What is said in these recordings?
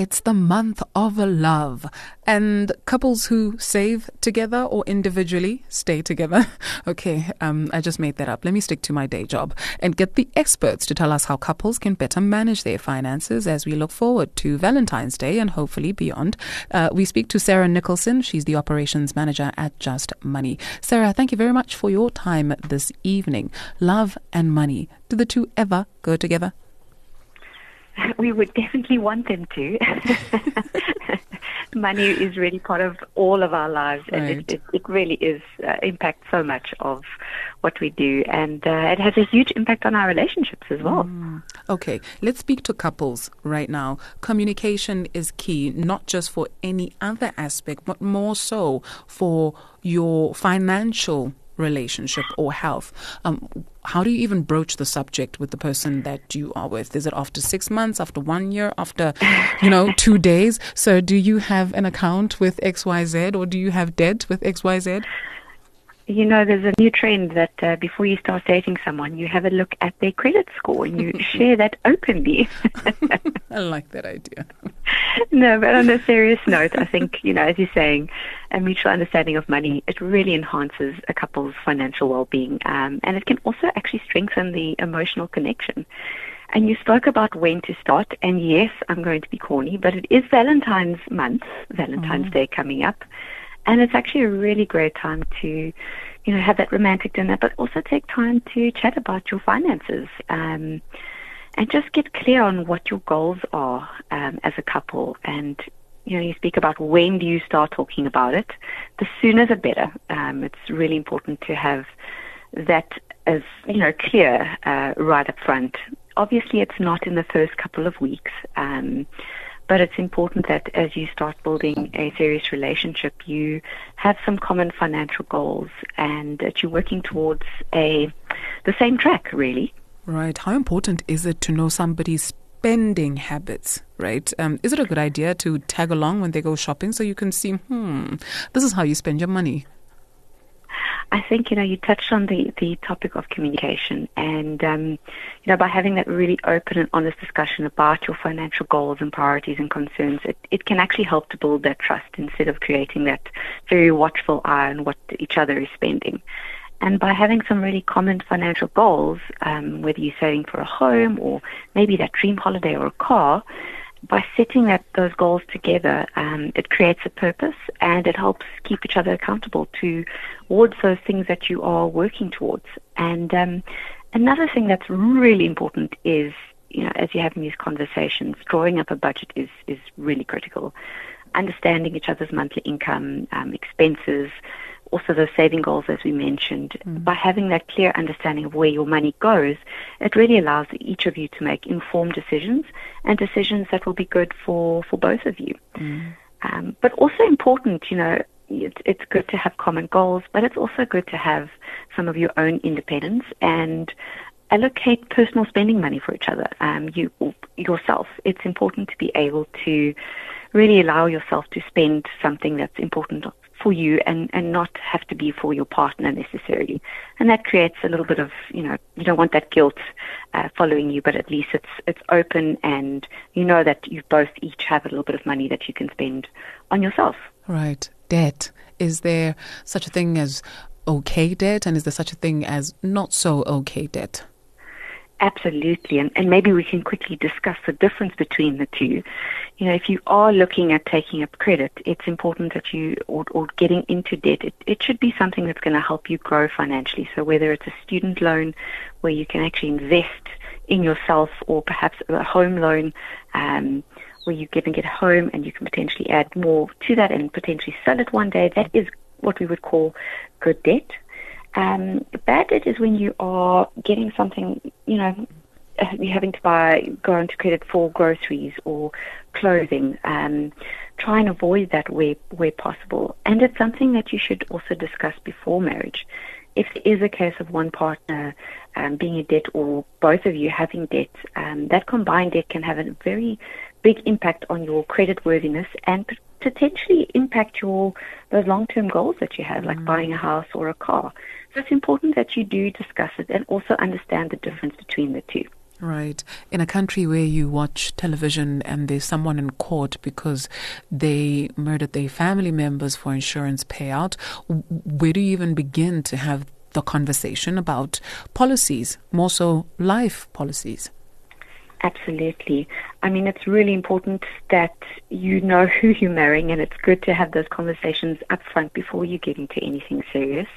It's the month of love, and couples who save together or individually stay together. okay, um, I just made that up. Let me stick to my day job and get the experts to tell us how couples can better manage their finances as we look forward to Valentine's Day and hopefully beyond. Uh, we speak to Sarah Nicholson. She's the operations manager at Just Money. Sarah, thank you very much for your time this evening. Love and money. Do the two ever go together? we would definitely want them to. Money is really part of all of our lives, and Right. it, it, it really is uh, impacts so much of what we do, and uh, it has a huge impact on our relationships as well. Okay, let's speak to couples right now. Communication is key, not just for any other aspect, but more so for your financial relationship or health. Um, how do you even broach the subject with the person that you are with? Is it after six months, after one year, after, you know, two days? So do you have an account with XYZ or do you have debt with XYZ? You know, there's a new trend that uh, before you start dating someone, you have a look at their credit score and you share that openly. I like that idea. No, but on a serious note, I think, you know, as you're saying, a mutual understanding of money, it really enhances a couple's financial well-being. Um, and it can also actually strengthen the emotional connection. And you spoke about when to start, and yes, I'm going to be corny, but it is Valentine's month, Valentine's Day coming up. And it's actually a really great time to, you know, have that romantic dinner, but also take time to chat about your finances. Um, and just get clear on what your goals are um, as a couple. And you know, you speak about when do you start talking about it. The sooner the better. Um, it's really important to have that as you know clear uh, right up front. Obviously, it's not in the first couple of weeks. Um, but it's important that as you start building a serious relationship, you have some common financial goals and that you're working towards a the same track, really. Right. How important is it to know somebody's spending habits, right? Um, is it a good idea to tag along when they go shopping so you can see, hmm, this is how you spend your money? I think you know you touched on the the topic of communication, and um, you know by having that really open and honest discussion about your financial goals and priorities and concerns, it it can actually help to build that trust instead of creating that very watchful eye on what each other is spending. And by having some really common financial goals, um, whether you're saving for a home or maybe that dream holiday or a car, by setting that those goals together, um, it creates a purpose and it helps keep each other accountable to towards those things that you are working towards. And um, another thing that's really important is, you know, as you're having these conversations, drawing up a budget is is really critical. Understanding each other's monthly income, um, expenses, also those saving goals, as we mentioned, by having that clear understanding of where your money goes, it really allows each of you to make informed decisions and decisions that will be good for, for both of you. Um, but also important, you know, it's, it's good to have common goals, but it's also good to have some of your own independence and allocate personal spending money for each other. Um, you yourself. It's important to be able to really allow yourself to spend something that's important for you and, and not have to be for your partner necessarily. And that creates a little bit of, you know, you don't want that guilt uh, following you, but at least it's it's open and you know that you both each have a little bit of money that you can spend on yourself. Right. Debt. Is there such a thing as okay debt and is there such a thing as not so okay debt? Absolutely, and, and maybe we can quickly discuss the difference between the two. You know, if you are looking at taking up credit, it's important that you, or, or getting into debt, it, it should be something that's going to help you grow financially. So whether it's a student loan where you can actually invest in yourself, or perhaps a home loan um, where you can get a home and you can potentially add more to that and potentially sell it one day, that is what we would call good debt. Um, bad debt is when you are getting something, you know, you're having to buy, go into credit for groceries or clothing. Um, try and avoid that where, where possible. And it's something that you should also discuss before marriage. If it is a case of one partner um, being in debt or both of you having debt, um, that combined debt can have a very big impact on your credit worthiness and potentially impact your those long-term goals that you have, like mm. buying a house or a car. So it's important that you do discuss it and also understand the difference between the two. Right. In a country where you watch television and there's someone in court because they murdered their family members for insurance payout, where do you even begin to have the conversation about policies, more so life policies? Absolutely. I mean, it's really important that you know who you're marrying, and it's good to have those conversations up front before you get into anything serious.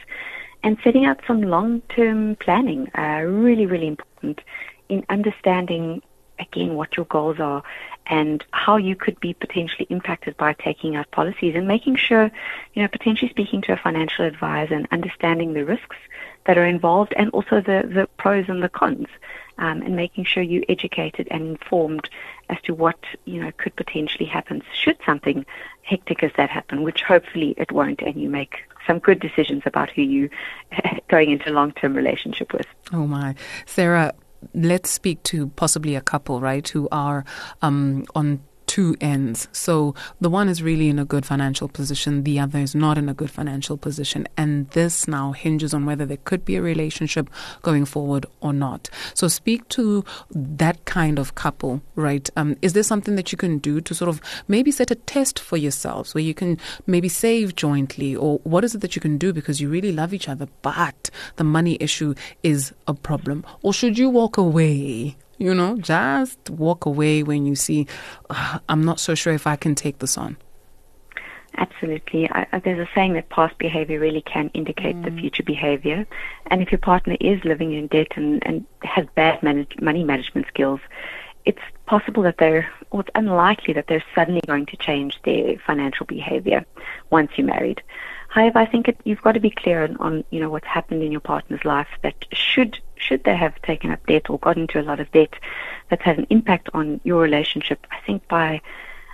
And setting out some long term planning, uh, really, really important in understanding, again, what your goals are and how you could be potentially impacted by taking out policies and making sure, you know, potentially speaking to a financial advisor and understanding the risks that are involved and also the, the pros and the cons um, and making sure you're educated and informed as to what you know could potentially happen should something hectic as that happen, which hopefully it won't, and you make some good decisions about who you going into a long-term relationship with. Oh my, Sarah. Let's speak to possibly a couple, right, who are um, on two ends. So the one is really in a good financial position, the other is not in a good financial position. And this now hinges on whether there could be a relationship going forward or not. So speak to that kind of couple, right? Um, is there something that you can do to sort of maybe set a test for yourselves where you can maybe save jointly? Or what is it that you can do because you really love each other, but the money issue is a problem? Or should you walk away? You know, just walk away when you see, I'm not so sure if I can take this on. Absolutely. I, there's a saying that past behavior really can indicate mm. the future behavior. And if your partner is living in debt and, and has bad manage, money management skills, it's possible that they're, or it's unlikely that they're suddenly going to change their financial behavior once you're married. However, I think it, you've got to be clear on, on, you know, what's happened in your partner's life that should should they have taken up debt or got into a lot of debt that's had an impact on your relationship. I think by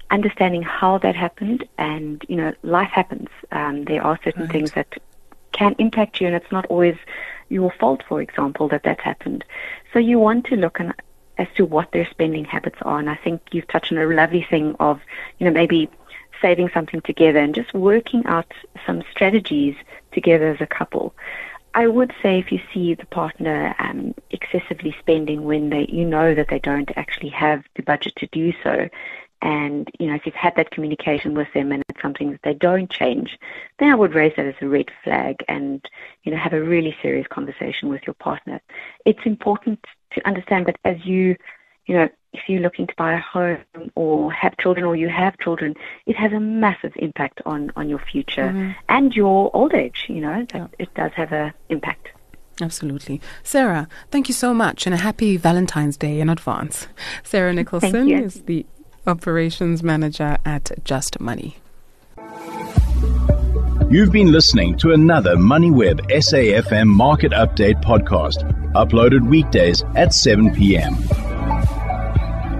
understanding how that happened and, you know, life happens. Um, there are certain right. things that can impact you and it's not always your fault, for example, that that's happened. So you want to look and as to what their spending habits are. And I think you've touched on a lovely thing of, you know, maybe saving something together and just working out some strategies together as a couple. I would say if you see the partner um, excessively spending when they, you know that they don't actually have the budget to do so, and you know if you've had that communication with them and it's something that they don't change, then I would raise that as a red flag and you know have a really serious conversation with your partner. It's important to understand that as you you know, if you're looking to buy a home or have children or you have children, it has a massive impact on, on your future mm-hmm. and your old age, you know, that yeah. it does have an impact. Absolutely. Sarah, thank you so much and a happy Valentine's Day in advance. Sarah Nicholson is the operations manager at JustMoney. You've been listening to another MoneyWeb SAFM market update podcast, uploaded weekdays at 7 p.m.